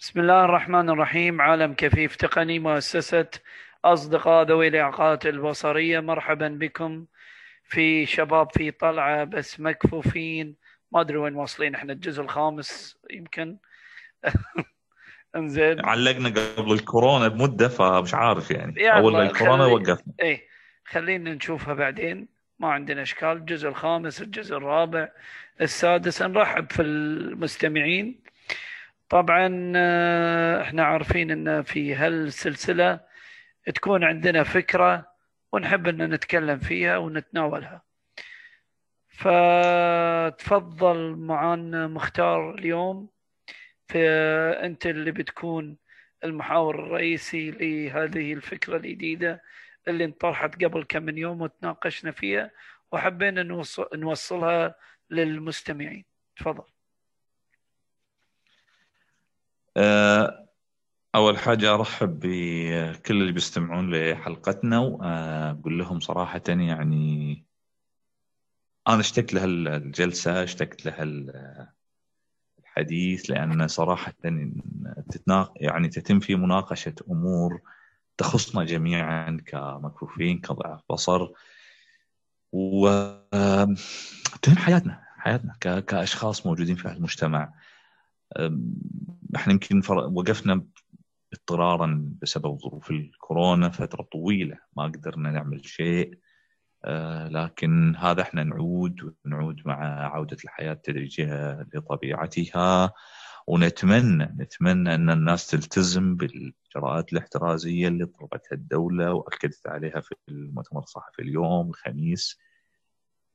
بسم الله الرحمن الرحيم عالم كفيف تقني مؤسسة أصدقاء ذوي الإعاقات البصرية مرحبا بكم في شباب في طلعة بس مكفوفين ما أدري وين واصلين إحنا الجزء الخامس يمكن انزين علقنا قبل الكورونا بمدة فمش عارف يعني يلا أول ما الكورونا خلي- وقفنا إيه خلينا نشوفها بعدين ما عندنا اشكال الجزء الخامس الجزء الرابع السادس نرحب في المستمعين طبعا آه، إحنا عارفين إن في هالسلسلة تكون عندنا فكرة ونحب إن نتكلم فيها ونتناولها. فتفضل معانا مختار اليوم. فأنت اللي بتكون المحاور الرئيسي لهذه الفكرة الجديدة اللي انطرحت قبل كم من يوم وتناقشنا فيها وحبينا نوص- نوصلها للمستمعين. تفضل. آه، أول حاجة أرحب بكل اللي بيستمعون لحلقتنا وأقول لهم صراحة يعني أنا اشتقت لهالجلسة اشتقت لهالحديث لأن صراحة تتنا... يعني تتم في مناقشة أمور تخصنا جميعا كمكفوفين كضعاف بصر و تهم حياتنا حياتنا ك... كأشخاص موجودين في المجتمع. إحنا يمكن. وقفنا اضطرارا بسبب ظروف الكورونا فترة طويلة ما قدرنا نعمل شيء آه، لكن هذا إحنا نعود ونعود مع عودة الحياة تدريجيا لطبيعتها ونتمنى نتمنى أن الناس تلتزم بالإجراءات الاحترازية اللي طلبتها الدولة وأكدت عليها في المؤتمر الصحفي اليوم الخميس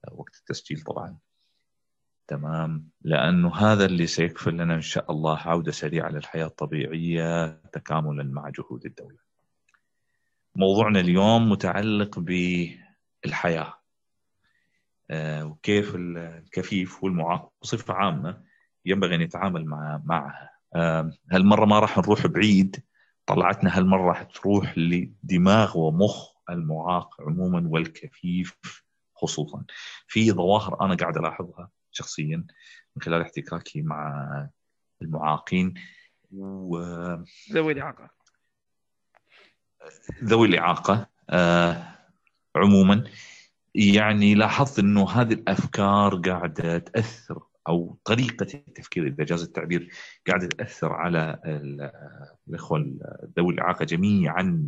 آه، وقت التسجيل طبعا تمام؟ لأنه هذا اللي سيكفل لنا إن شاء الله عودة سريعة للحياة الطبيعية تكاملا مع جهود الدولة. موضوعنا اليوم متعلق بالحياة. آه، وكيف الكفيف والمعاق. بصفة عامة ينبغي أن يتعامل مع معها. هالمرة ما راح نروح بعيد. طلعتنا هالمرة راح تروح لدماغ ومخ المعاق عموما والكفيف خصوصا. في ظواهر أنا قاعد ألاحظها. شخصيا من خلال احتكاكي مع المعاقين وذوي ذوي الإعاقة. الإعاقة آه، عموما. يعني لاحظت إنه هذه الأفكار قاعدة تأثر أو طريقة التفكير إذا جاز التعبير قاعدة تأثر على ال- الإخوة ذوي الإعاقة جميعا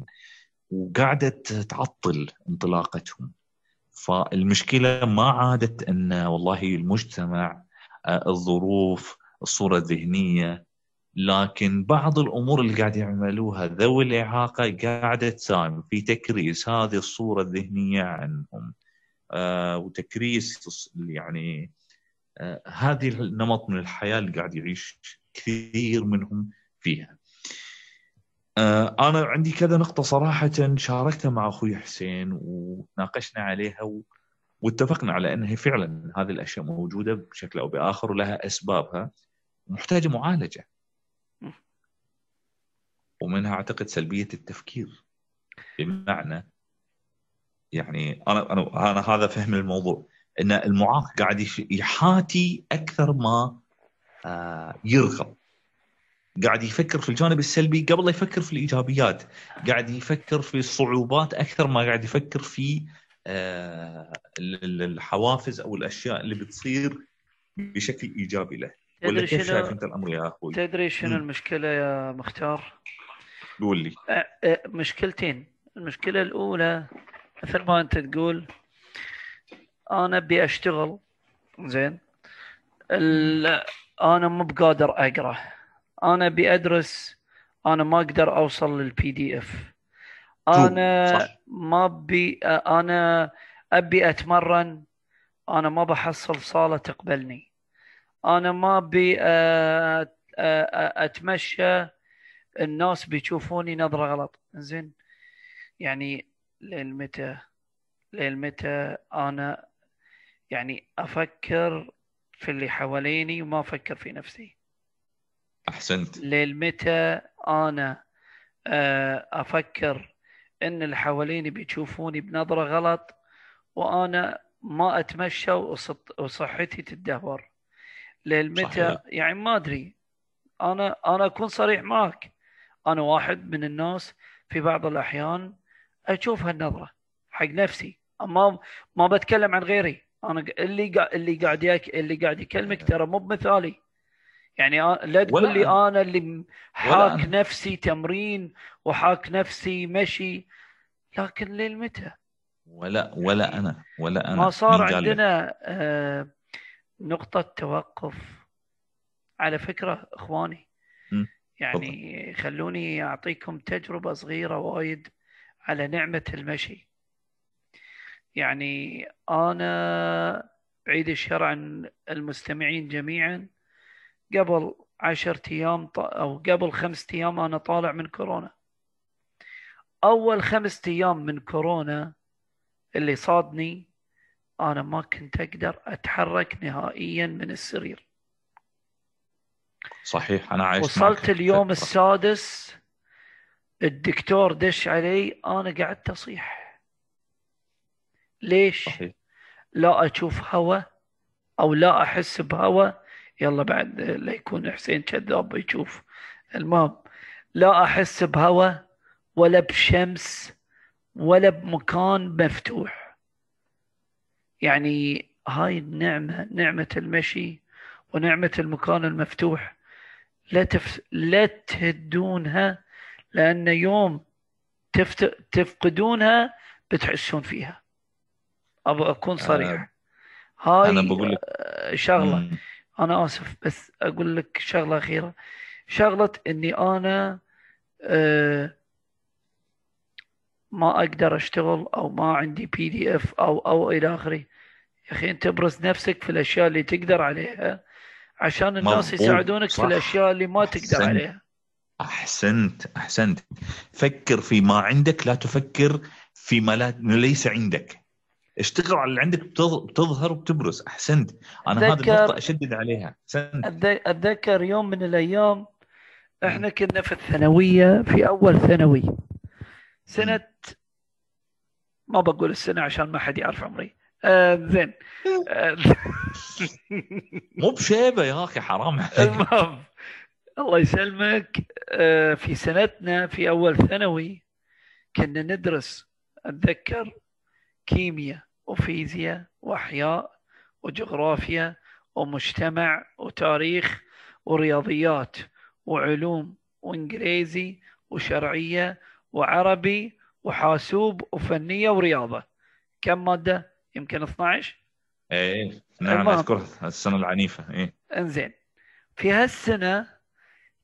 وقاعدة تعطل انطلاقتهم. فالمشكلة ما عادت إن والله المجتمع آه، الظروف الصورة الذهنية لكن بعض الأمور اللي قاعد يعملوها ذوي الإعاقة قاعدة تساهم في تكريس هذه الصورة الذهنية عنهم آه، وتكريس يعني آه، هذه النمط من الحياة اللي قاعد يعيش كثير منهم فيها. آه، أنا عندي كذا نقطة صراحة شاركتها مع أخوي حسين وناقشنا عليها و... واتفقنا على إنها فعلا هذه الأشياء موجودة بشكل أو بآخر ولها أسبابها ومحتاجه معالجة. ومنها أعتقد سلبية التفكير. بمعنى يعني أنا أنا أنا هذا فهم الموضوع. إن المعاق قاعد يحاتي أكثر ما آه، يرغب. قاعد يفكر في الجانب السلبي قبل لا يفكر في الإيجابيات. قاعد يفكر في الصعوبات أكثر ما قاعد يفكر في آه، ال- ال- الحوافز أو الأشياء اللي بتصير بشكل إيجابي له. ولا كيف شايف أنت الأمر يا أخوي؟ تدري شنو مم. المشكلة يا مختار؟ قول لي. مشكلتين. المشكلة الأولى مثل ما أنت تقول أنا أبي أشتغل زين أنا مو بقادر أقرأ. أنا أبي أدرس أنا ما أقدر أوصل للبي دي إف أنا صح. ما أبي أنا أبي أتمرن أنا ما بحصل صالة تقبلني. أنا ما أبي أ- أ- أ- أتمشى. الناس بيشوفوني نظرة غلط. زين. يعني للمتى للمتى أنا يعني أفكر في اللي حواليني وما أفكر في نفسي. أحسنت. للمتى أنا آه، أفكر إن اللي حواليني بيشوفوني بنظرة غلط وأنا ما أتمشى وصط- وصحتي تتدهور. للمتى؟ صحيح. يعني ما أدري. أنا أنا أكون صريح معك. أنا واحد من الناس في بعض الأحيان أشوف هالنظرة حق نفسي. ما ما بتكلم عن غيري. أنا اللي اللي قاعد يك... اللي قاعد يكلمك ترى مو بمثالي. يعني لا تقول لي أنا اللي حاك أنا. نفسي تمرين وحاك نفسي مشي لكن للمتى ولا ولا أنا ولا أنا. ما صار عندنا آه نقطة توقف. على فكرة إخواني م. يعني خلوني أعطيكم تجربة صغيرة وايد على نعمة المشي. يعني أنا بعيد الشر عن المستمعين جميعا. قبل عشرة أيام أو قبل خمسة أيام أنا طالع من كورونا. أول خمسة أيام من كورونا اللي صادني أنا ما كنت أقدر أتحرك نهائيا من السرير. صحيح أنا عايش وصلت اليوم السادس الدكتور دش علي أنا قعدت أصيح. ليش؟ صحيح. لا أشوف هواء أو لا أحس بهواء يلا بعد لا يكون حسين كذاب يشوف المهم لا أحس بهواء ولا بشمس ولا بمكان مفتوح يعني هاي النعمة نعمة المشي ونعمة المكان المفتوح لا تف... لا تهدونها لأن يوم تفت... تفقدونها بتحسون فيها أبغى أكون صريح آه. هاي أنا بقول لك شغلة مم. أنا آسف بس أقول لك شغلة أخيرة. شغلة إني أنا أه ما أقدر أشتغل أو ما عندي PDF أو أو إلى آخره. يا أخي أنت ابرز نفسك في الأشياء اللي تقدر عليها عشان الناس يساعدونك صح. في الأشياء اللي ما تقدر أحسنت. عليها. أحسنت أحسنت. فكر في ما عندك لا تفكر فيما لا ليس عندك. اشتغل على اللي عندك بتظهر وبتبرز. أحسنت. أنا هذه النقطة أشدد عليها. أحسنت. أتذكر يوم من الأيام إحنا كنا في الثانوية في أول ثانوي. سنة ما بقول السنة عشان ما حد يعرف عمري. آه زين. آه مو بشيبة يا أخي حرام المهم الله يسلمك. آه في سنتنا في أول ثانوي كنا ندرس أتذكر. كيمياء وفيزياء وأحياء وجغرافيا ومجتمع وتاريخ ورياضيات وعلوم وإنجليزي وشرعية وعربي وحاسوب وفنية ورياضة. كم مادة؟ يمكن 12 إيه نعم أذكر السنة العنيفة إيه. إنزين. في هالسنة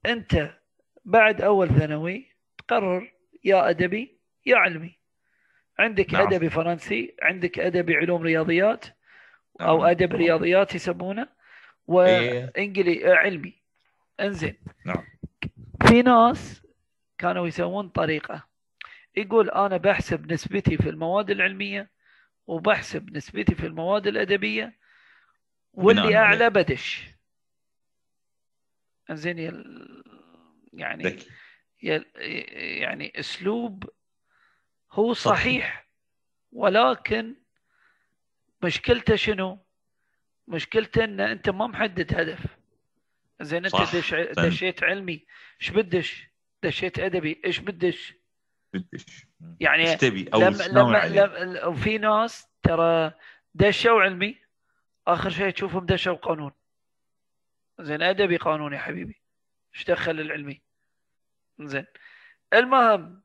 أنت بعد أول ثانوي تقرر يا أدبي يا علمي. عندك نعم. ادبي فرنسي عندك ادبي علوم رياضيات نعم. أو أدب رياضيات يسمونه وانجلي إيه. علمي. انزين. نعم. في ناس كانوا يسوون طريقة. يقول أنا بحسب نسبتي في المواد العلمية وبحسب نسبتي في المواد الأدبية واللي أعلى بدش. زين يل... يعني يل... يعني أسلوب هو صحيح. ولكن مشكلته شنو؟ مشكلته إن أنت ما محدد هدف. زين أنت دش... دشيت علمي. إيش بدش؟ دشيت أدبي. إيش بدش؟ بدش. يعني إيش تبي؟ أو لما لما, لما وفي ناس ترى دشوا علمي. آخر شيء تشوفهم دشوا قانون زين أدبي قانون يا حبيبي. إيش دخل العلمي؟ زين. المهم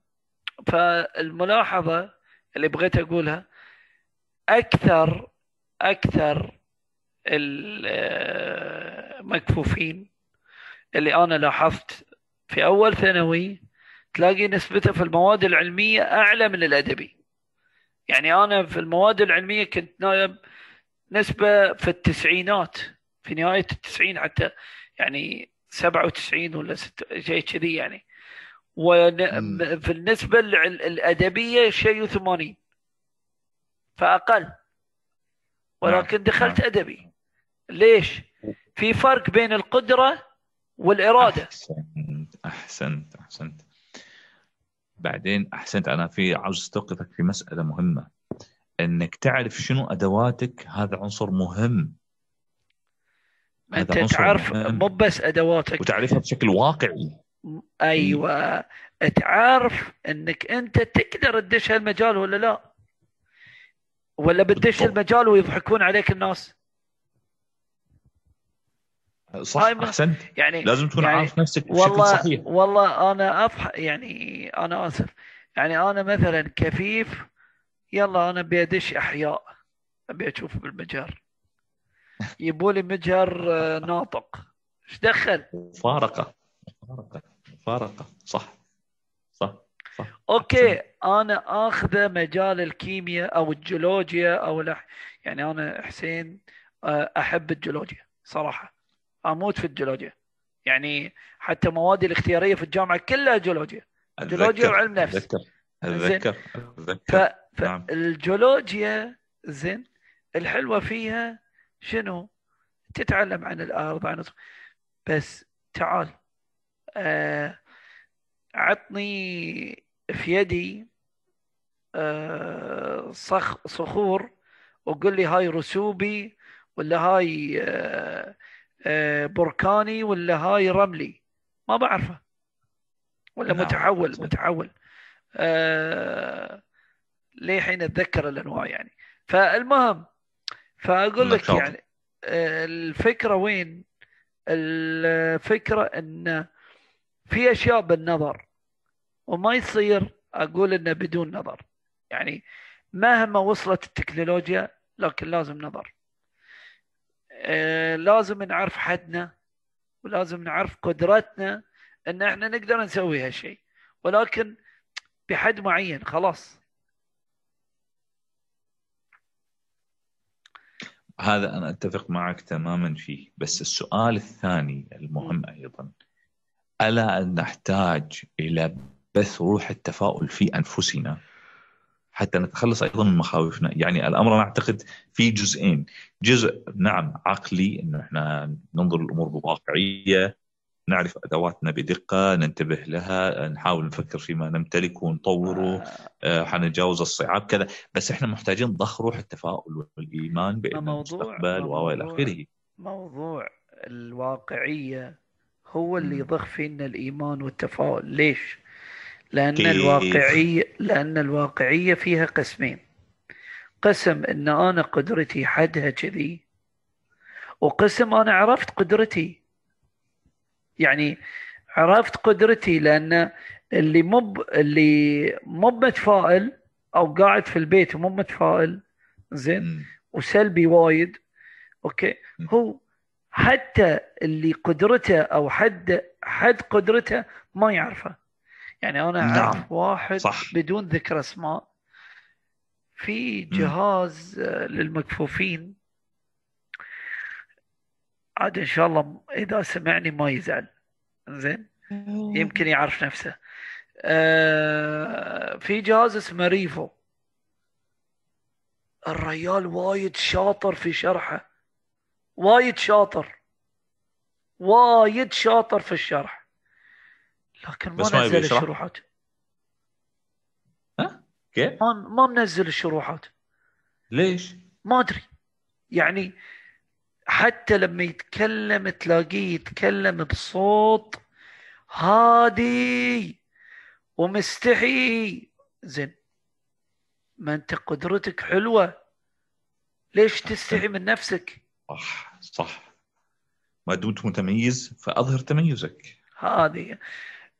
فالملاحظة اللي بغيت أقولها أكثر أكثر المكفوفين اللي أنا لاحظت في أول ثانوي تلاقي نسبته في المواد العلمية أعلى من الأدبي. يعني أنا في المواد العلمية كنت نايب نسبة في التسعينات في نهاية التسعين حتى يعني سبعة وتسعين ولا ست شيء كذي يعني. وفي النسبة الأدبية شيء وثمانين فأقل. ولكن نعم. دخلت نعم. أدبي. ليش؟ في فرق بين القدرة والإرادة. أحسنت أحسنت أحسنت. بعدين أحسنت أنا في عاوز أستوقفك في مسألة مهمة. أنك تعرف شنو أدواتك هذا عنصر مهم. أنت تعرف مو بس أدواتك. وتعرفها بشكل واقعي. أيوه. تعرف إنك أنت تقدر تدش هالمجال ولا لا؟ ولا بتدش المجال ويضحكون عليك الناس؟ صح أحسنت. يعني لازم تكون يعني عارف نفسك بشكل والله صحيح. والله أنا اضحك يعني أنا آسف. يعني أنا مثلا كفيف يلا أنا أبي أدش أحياء أبي أشوف بالمجر. يبوا لي مجهر آه، ناطق. إيش دخل؟ فارقه فارقه فارقة. صح. صح. صح. أوكي أنا اخذ مجال الكيمياء أو الجيولوجيا أو الأح... يعني أنا حسين آه، أحب الجيولوجيا صراحة. أموت في الجيولوجيا. يعني حتى موادي الاختيارية في الجامعة كلها جيولوجيا. جيولوجيا وعلم نفس. أتذكر أتذكر أتذكر. فالجيولوجيا زين. الحلوة فيها شنو؟ تتعلم عن الأرض عن بس تعال. آه عطني في يدي آه صخ صخور وقل لي هاي رسوبي ولا هاي آه آه بركاني ولا هاي رملي. ما بعرفه. ولا نعم. متحول متحول آه ليه حين أتذكر الأنواع يعني. فالمهم فأقول لك يعني آه، الفكرة وين؟ الفكرة إن في أشياء بالنظر وما يصير أقول إنه بدون نظر. يعني مهما وصلت التكنولوجيا لكن لازم نظر. آه، لازم نعرف حدنا ولازم نعرف قدرتنا إن إحنا نقدر نسوي هالشيء. ولكن بحد معين خلاص. هذا أنا أتفق معك تماما فيه. بس السؤال الثاني المهم أيضا. ألا أن نحتاج إلى بث روح التفاؤل في أنفسنا حتى نتخلص أيضا من مخاوفنا؟ يعني الأمر أنا أعتقد في جزئين. جزء نعم عقلي إنه إحنا ننظر الأمور بواقعية نعرف أدواتنا بدقة ننتبه لها نحاول نفكر فيما نمتلكه ونطوره. آه، حنتجاوز الصعاب كذا. بس إحنا محتاجين ضخ روح التفاؤل والإيمان بان المستقبل وإلى آخره. موضوع الواقعية هو اللي يضخ فينا الإيمان والتفاؤل. ليش؟ لأن كيف؟ الواقعية لأن الواقعية فيها قسمين. قسم إن أنا قدرتي حدها كذي وقسم أنا عرفت قدرتي. يعني عرفت قدرتي لأن اللي مو اللي مو متفائل أو قاعد في البيت ومو متفائل زين؟ وسلبي وايد أوكي؟ هو حتى اللي قدرته أو حد حد قدرته ما يعرفه. يعني أنا أعرف نعم. واحد صح. بدون ذكر أسماء في جهاز م. للمكفوفين. عاد إن شاء الله إذا سمعني ما يزعل. زين يمكن يعرف نفسه. آه في جهاز اسمه ريفو. الريال وايد شاطر في شرحه. وايد شاطر. وايد شاطر في الشرح. لكن ما نزل الشروحات. ها؟ كيف؟ ما ما منزل الشروحات. ليش؟ ما أدري. يعني حتى لما يتكلم تلاقيه يتكلم بصوت هادي ومستحي. زين. ما أنت قدرتك حلوة. ليش تستحي من نفسك؟ صح صح. ما دمت متميز فأظهر تميزك. هذه.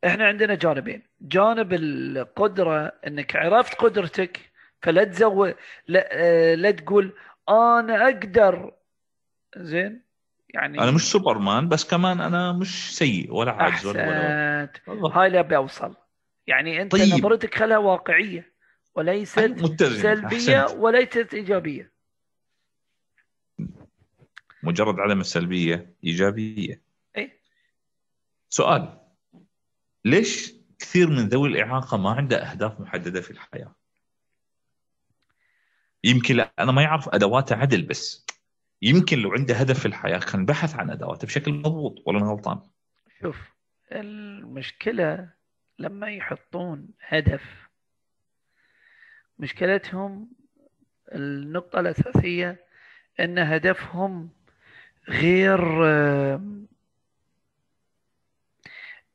إحنا عندنا جانبين. جانب القدرة إنك عرفت قدرتك فلا تزود لا, آه، لا تقول أنا أقدر. زين؟ يعني أنا مش سوبرمان بس كمان أنا مش سيء ولا عاجز ولا, ولا هاي اللي أبي أوصل. يعني أنت طيب. نظرتك خلها واقعية وليست سلبية أحسنت. وليست إيجابية. مجرد عدم السلبيه إيجابية. اي سؤال ليش كثير من ذوي الإعاقة ما عنده أهداف محددة في الحياة؟ يمكن أنا ما يعرف ادواته عدل بس يمكن لو عنده هدف في الحياة كان بحث عن ادواته بشكل مضبوط ولا أنا غلطان؟ شوف المشكلة لما يحطون هدف مشكلتهم النقطة الأساسية إن هدفهم غير آه،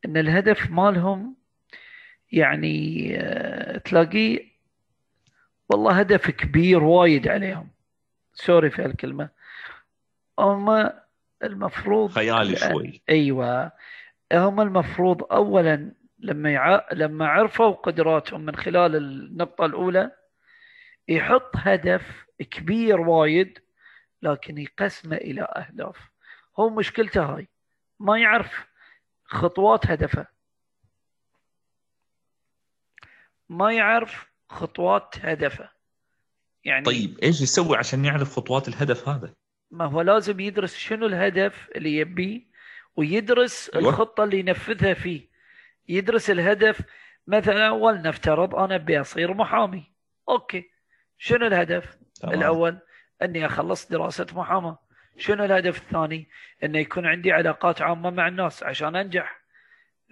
إن الهدف مالهم يعني آه، تلاقيه والله هدف كبير وايد عليهم. سوري في هالكلمة. هم المفروض خيالي شوي. أيوه. هم المفروض اولا لما يع... لما عرفوا قدراتهم من خلال النقطة الأولى يحط هدف كبير وايد لكن يقسمه إلى أهداف. هو مشكلته هاي ما يعرف خطوات هدفه. ما يعرف خطوات هدفه. يعني طيب إيش يسوي عشان يعرف خطوات الهدف هذا؟ ما هو لازم يدرس شنو الهدف اللي يبيه ويدرس أيوة. الخطة اللي ينفذها فيه. يدرس الهدف مثلا ولنفترض أنا أبي أصير محامي. أوكي. شنو الهدف؟ طبعا. الأول أني أخلص دراسة محاماة. شنو الهدف الثاني؟ انه يكون عندي علاقات عامة مع الناس عشان أنجح.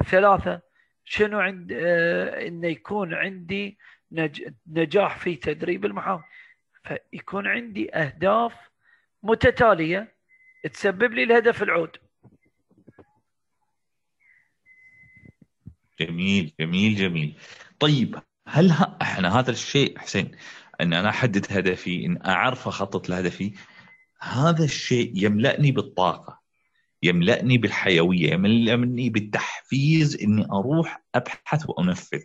ثلاثة شنو عند آه انه يكون عندي نج... نجاح في تدريب المحامي فيكون عندي أهداف متتالية تسبب لي الهدف العود. جميل جميل جميل. طيب هل إحنا هذا الشيء حسين إن أنا أحدد هدفي إن أعرف أخطط لهدفي. هذا الشيء يملأني بالطاقة يملأني بالحيوية يملأني بالتحفيز إني أروح أبحث وأنفذ.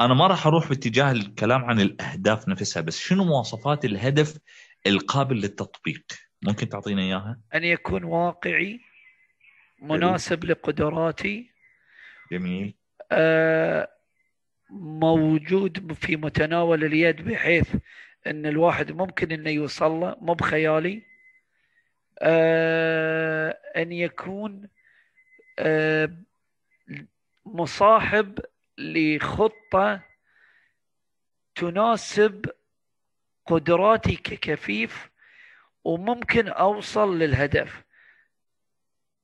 أنا ما راح أروح باتجاه الكلام عن الأهداف نفسها بس شنو مواصفات الهدف القابل للتطبيق؟ ممكن تعطينا إياها؟ أن يكون واقعي مناسب لقدراتي. جميل. آه موجود في متناول اليد بحيث إن الواحد ممكن إنه يوصل له مو بخيالي. آه إن يكون آه مصاحب لخطة تناسب قدراتي ككفيف وممكن أوصل للهدف.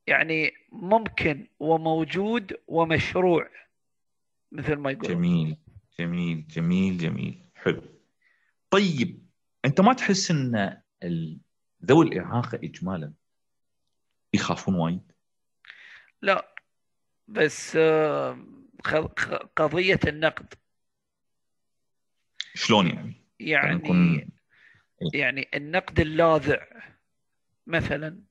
يعني ممكن وموجود ومشروع. مثل ما يقول جميل جميل جميل جميل. حلو. طيب أنت ما تحس إن ذوي الاعاقه اجمالا يخافون وايد؟ لا بس آه قضية النقد. شلون يعني؟ يعني يعني, يعني النقد اللاذع مثلا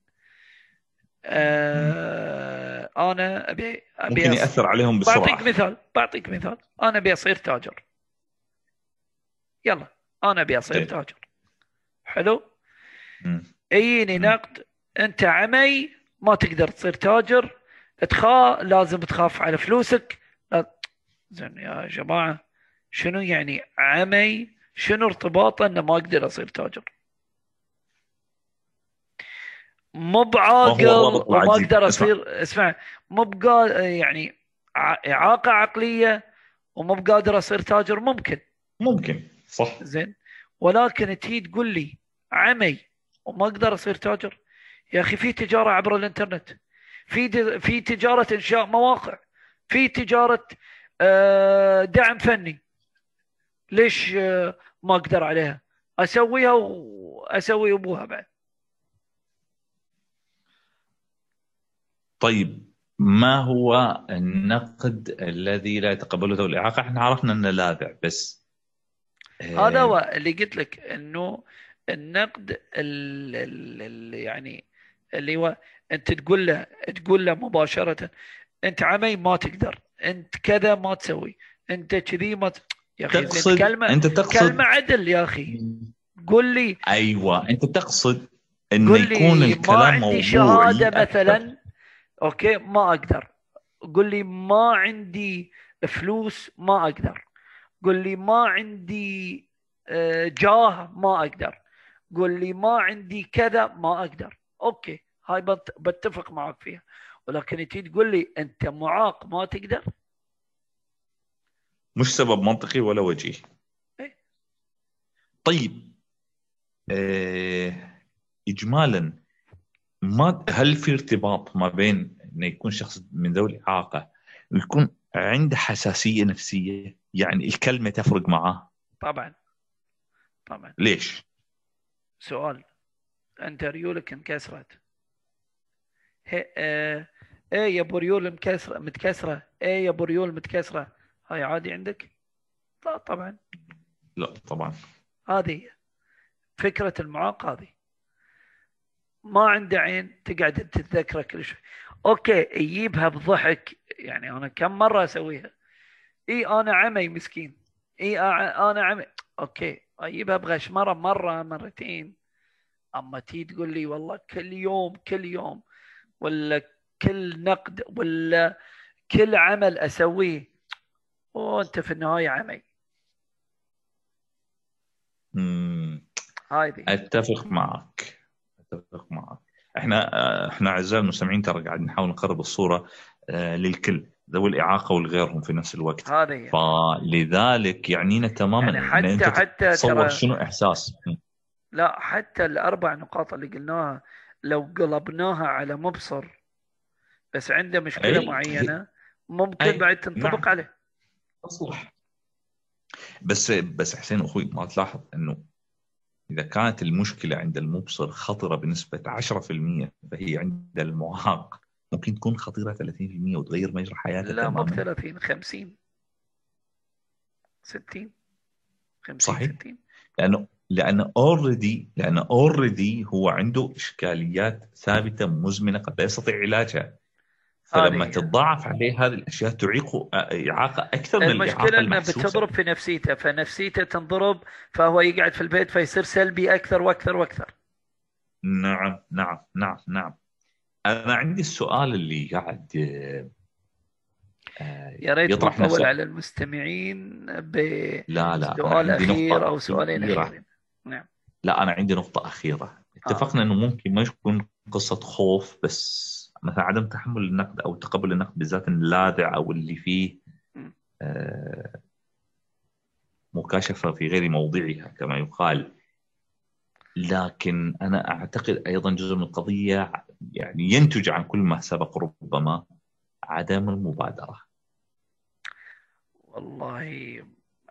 آه أنا ابي ابي ممكن يأثر عليهم بسرعة. بعطيك مثال بعطيك مثال. أنا ابي اصير تاجر. يلا أنا ابي اصير إيه. تاجر. حلو؟ يجيني نقد انت عمي ما تقدر تصير تاجر. تخا لازم تخاف على فلوسك. زين يا جماعة شنو يعني عمي؟ شنو ارتباطه إنه ما أقدر اصير تاجر؟ مو بعاقل وما أقدر اصير اسمع مو يعني إعاقة عقلية ومو بقادر أصير تاجر ممكن. ممكن صح. زين. ولكن تي تقول لي عمي وما أقدر أصير تاجر؟ يا أخي في تجارة عبر الإنترنت. في في تجارة إنشاء مواقع. في تجارة آه، دعم فني. ليش آه، ما أقدر عليها؟ أسويها واسوي أبوها بعد. طيب ما هو النقد الذي لا يتقبله ذوي الإعاقة؟ إحنا عرفنا إنه لاذع بس هذا هو آه، اللي قلت لك إنه النقد اللي يعني اللي هو أنت تقول له تقول له مباشرة أنت عمي ما تقدر أنت كذا ما تسوي أنت كذي ما ت... يا أخي تقصد كلمه أنت تقصد كلمة عدل يا أخي. قول لي أيوه أنت تقصد انه يكون الكلام ما عندي شهادة مثلا؟ أوكي؟ ما أقدر. قول لي ما عندي فلوس ما أقدر. قول لي ما عندي آه، جاه ما أقدر. قول لي ما عندي كذا ما أقدر. أوكي هاي بتفق معك فيها. ولكن تجي تقول لي أنت معاق ما تقدر؟ مش سبب منطقي ولا وجيه إيه؟ طيب آه اجمالا ما هل في ارتباط ما بين إنه يكون شخص من ذوي الإعاقة يكون عنده حساسية نفسية؟ يعني الكلمة تفرق معاه. طبعا. طبعا. ليش؟ سؤال. أنت ريولك انكسرت. هي آه إيه يا أبو ريول مكسرة متكسرة. إيه يا أبو ريول متكسرة. هاي عادي عندك؟ لا طبعا. لا طبعا. هذه فكرة المعاق هذه. ما عنده عين تقعد تتذكره كل شوي. okay يجيبها بضحك يعني أنا كم مرة أسويها؟ إي أنا عمي مسكين. إي أنا عمي. okay أجيبها بغشمرة مرة مرتين. أما تي تقول لي والله كل يوم كل يوم ولا كل نقد ولا كل عمل أسويه. وانت في النهاية عمي. هذه أتفق معك. اتفق معك إحنا إحنا أعزائي المستمعين ترى قاعد نحاول نقرب الصورة آه، للكل ذوي الإعاقة والغيرهم في نفس الوقت هذه فلذلك يعنينا تماما يعني حتى أنت حتى تصور شنو إحساس لا حتى الأربع نقاط اللي قلناها لو قلبناها على مبصر بس عنده مشكلة أي. معينة ممكن أي. بعد تنطبق نعم. عليه أصلح بس بس حسين أخوي ما تلاحظ إنه إذا كانت المشكلة عند المبصر خطرة بنسبة 10% فهي عند المعاق ممكن تكون خطيرة 30% وتغير مجرى حياته لا مو 30 50 60 50 صحيح. 60 لأنه لأنه already لأنه already هو عنده إشكاليات ثابتة مزمنة قد لا يستطيع علاجها. فلما تتضاعف عليه هذه الأشياء تعيق إعاقة أكثر من المشكلة إنها بتضرب في نفسيته فنفسيته تنضرب فهو يقعد في البيت فيصير سلبي أكثر وأكثر وأكثر. نعم نعم نعم نعم. أنا عندي السؤال اللي قاعد آه، يا ريت نطول على المستمعين ب لا لا سؤال أخير أو سؤالين أخيرين. نعم. لا أنا عندي نقطة أخيرة. اتفقنا آه. إنه ممكن ما يكون قصة خوف بس. مثلا عدم تحمل النقد أو تقبل النقد بالذات اللاذع أو اللي فيه آه، مكاشفة في غير موضعها كما يقال. لكن أنا أعتقد أيضا جزء من القضية يعني ينتج عن كل ما سبق ربما عدم المبادرة. والله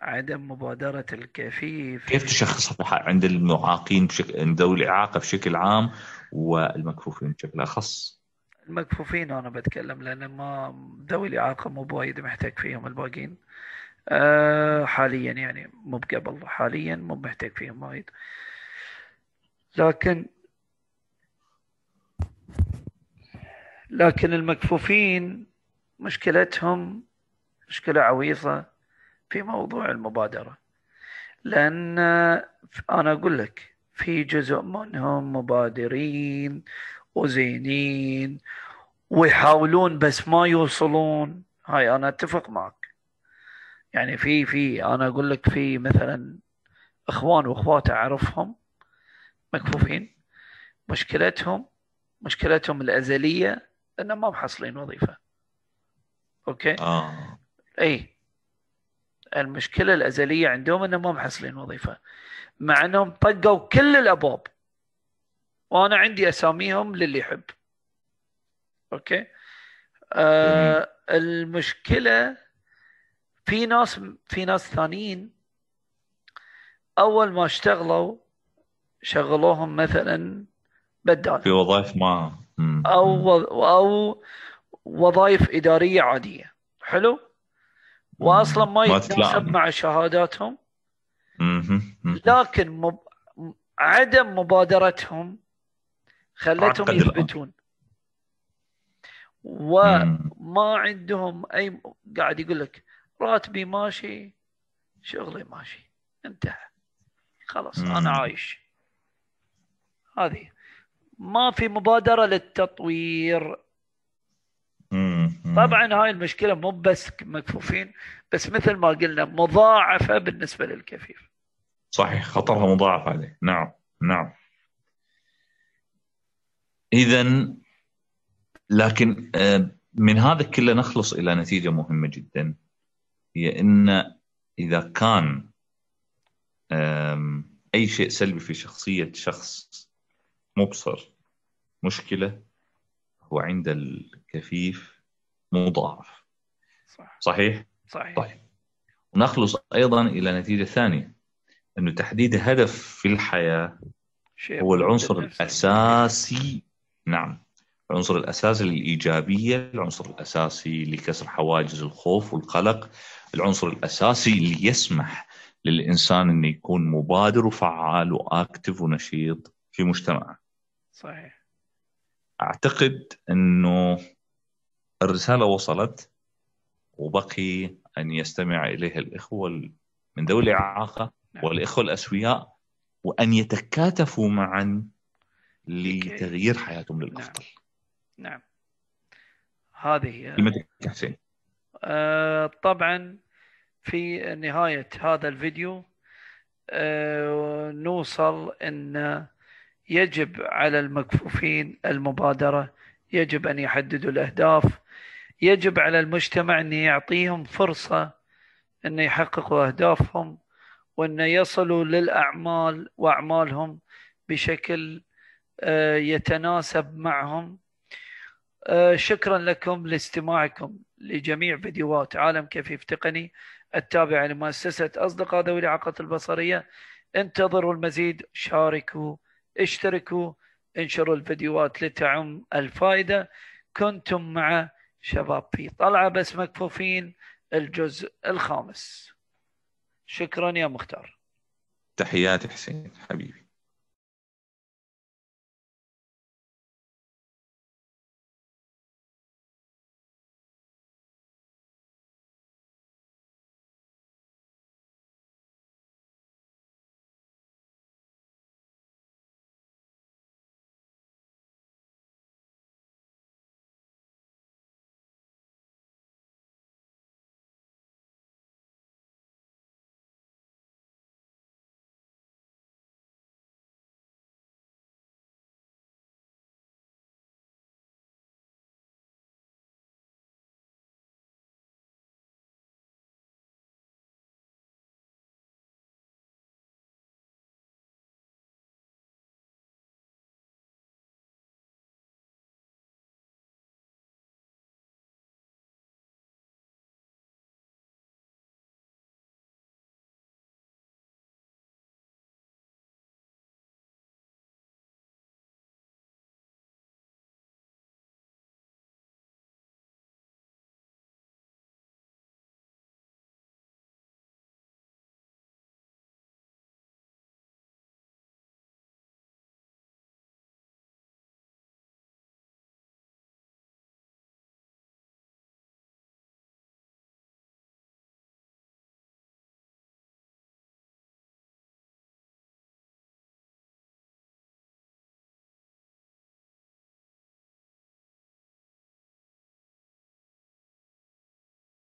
عدم مبادرة الكفيف كيف تشخصها عند المعاقين بشكل عند ذوي الإعاقة بشكل عام والمكفوفين بشكل أخص؟ المكفوفين أنا بتكلم لأن ما ذوي الإعاقة مو بوايد محتاج فيهم الباقيين. أه حاليا يعني مو بقبل حاليا مو محتاج فيهم وايد. لكن لكن المكفوفين مشكلتهم مشكلة عويصة في موضوع المبادرة. لأن أنا أقول لك في جزء منهم مبادرين وزينين ويحاولون بس ما يوصلون. هاي أنا أتفق معك. يعني في في أنا أقول لك في مثلا إخوان وأخوات أعرفهم مكفوفين. مشكلتهم مشكلتهم الأزلية إنهم ما محصلين وظيفة. okay؟ آه. اي المشكلة الأزلية عندهم إنهم ما محصلين وظيفة. مع إنهم طقوا كل الأبواب. وأنا عندي اساميهم للي يحب. okay؟ آه المشكلة في ناس في ناس ثانيين أول ما اشتغلوا شغلوهم مثلا بدال. في وظائف ما. أو أو وظائف إدارية عادية. حلو؟ واصلا ما يتناسب مع شهاداتهم. لكن مب... عدم مبادرتهم خلتهم يثبتون. وما عندهم أي قاعد يقول لك راتبي ماشي شغلي ماشي. انتهى. خلاص أنا عايش. هذه. ما في مبادرة للتطوير. طبعا هاي المشكلة مو بس مكفوفين بس مثل ما قلنا مضاعفة بالنسبة للكفيف صحيح خطرها مضاعف عليه نعم نعم. اذا لكن آه، من هذا كله نخلص إلى نتيجة مهمة جدا هي إن إذا كان أي شيء سلبي في شخصية شخص مبصر مشكلة هو عند الكفيف مضاعف صح. صحيح؟ صحيح طيب ونخلص أيضا إلى نتيجة ثانية إنه تحديد هدف في الحياة هو العنصر الأساسي نعم العنصر الأساسي للايجابيه، العنصر الأساسي لكسر حواجز الخوف والقلق، العنصر الأساسي اللي يسمح للإنسان إنه يكون مبادر وفعال واكتف ونشيط في مجتمعه. صحيح. أعتقد إنه الرسالة وصلت وبقي أن يستمع إليها الإخوة من ذوي الإعاقة نعم. والإخوة الأسوياء وأن يتكاتفوا معا لتغيير حياتهم للأفضل. نعم. نعم. هذه كلمتك حسين. آه طبعا في نهاية هذا الفيديو آه نوصل إن يجب على المكفوفين المبادرة يجب أن يحددوا الأهداف يجب على المجتمع أن يعطيهم فرصة أن يحققوا أهدافهم وأن يصلوا للأعمال وأعمالهم بشكل آه، يتناسب معهم. آه، شكرا لكم لاستماعكم لجميع فيديوهات عالم كفيف تقني التابعة لمؤسسة أصدقاء ذوي الإعاقة البصرية. انتظروا المزيد شاركوا اشتركوا انشروا الفيديوهات لتعم الفائدة. كنتم مع شباب في طلعة بس مكفوفين الجزء الخامس. شكرا يا مختار. تحياتي حسين حبيبي.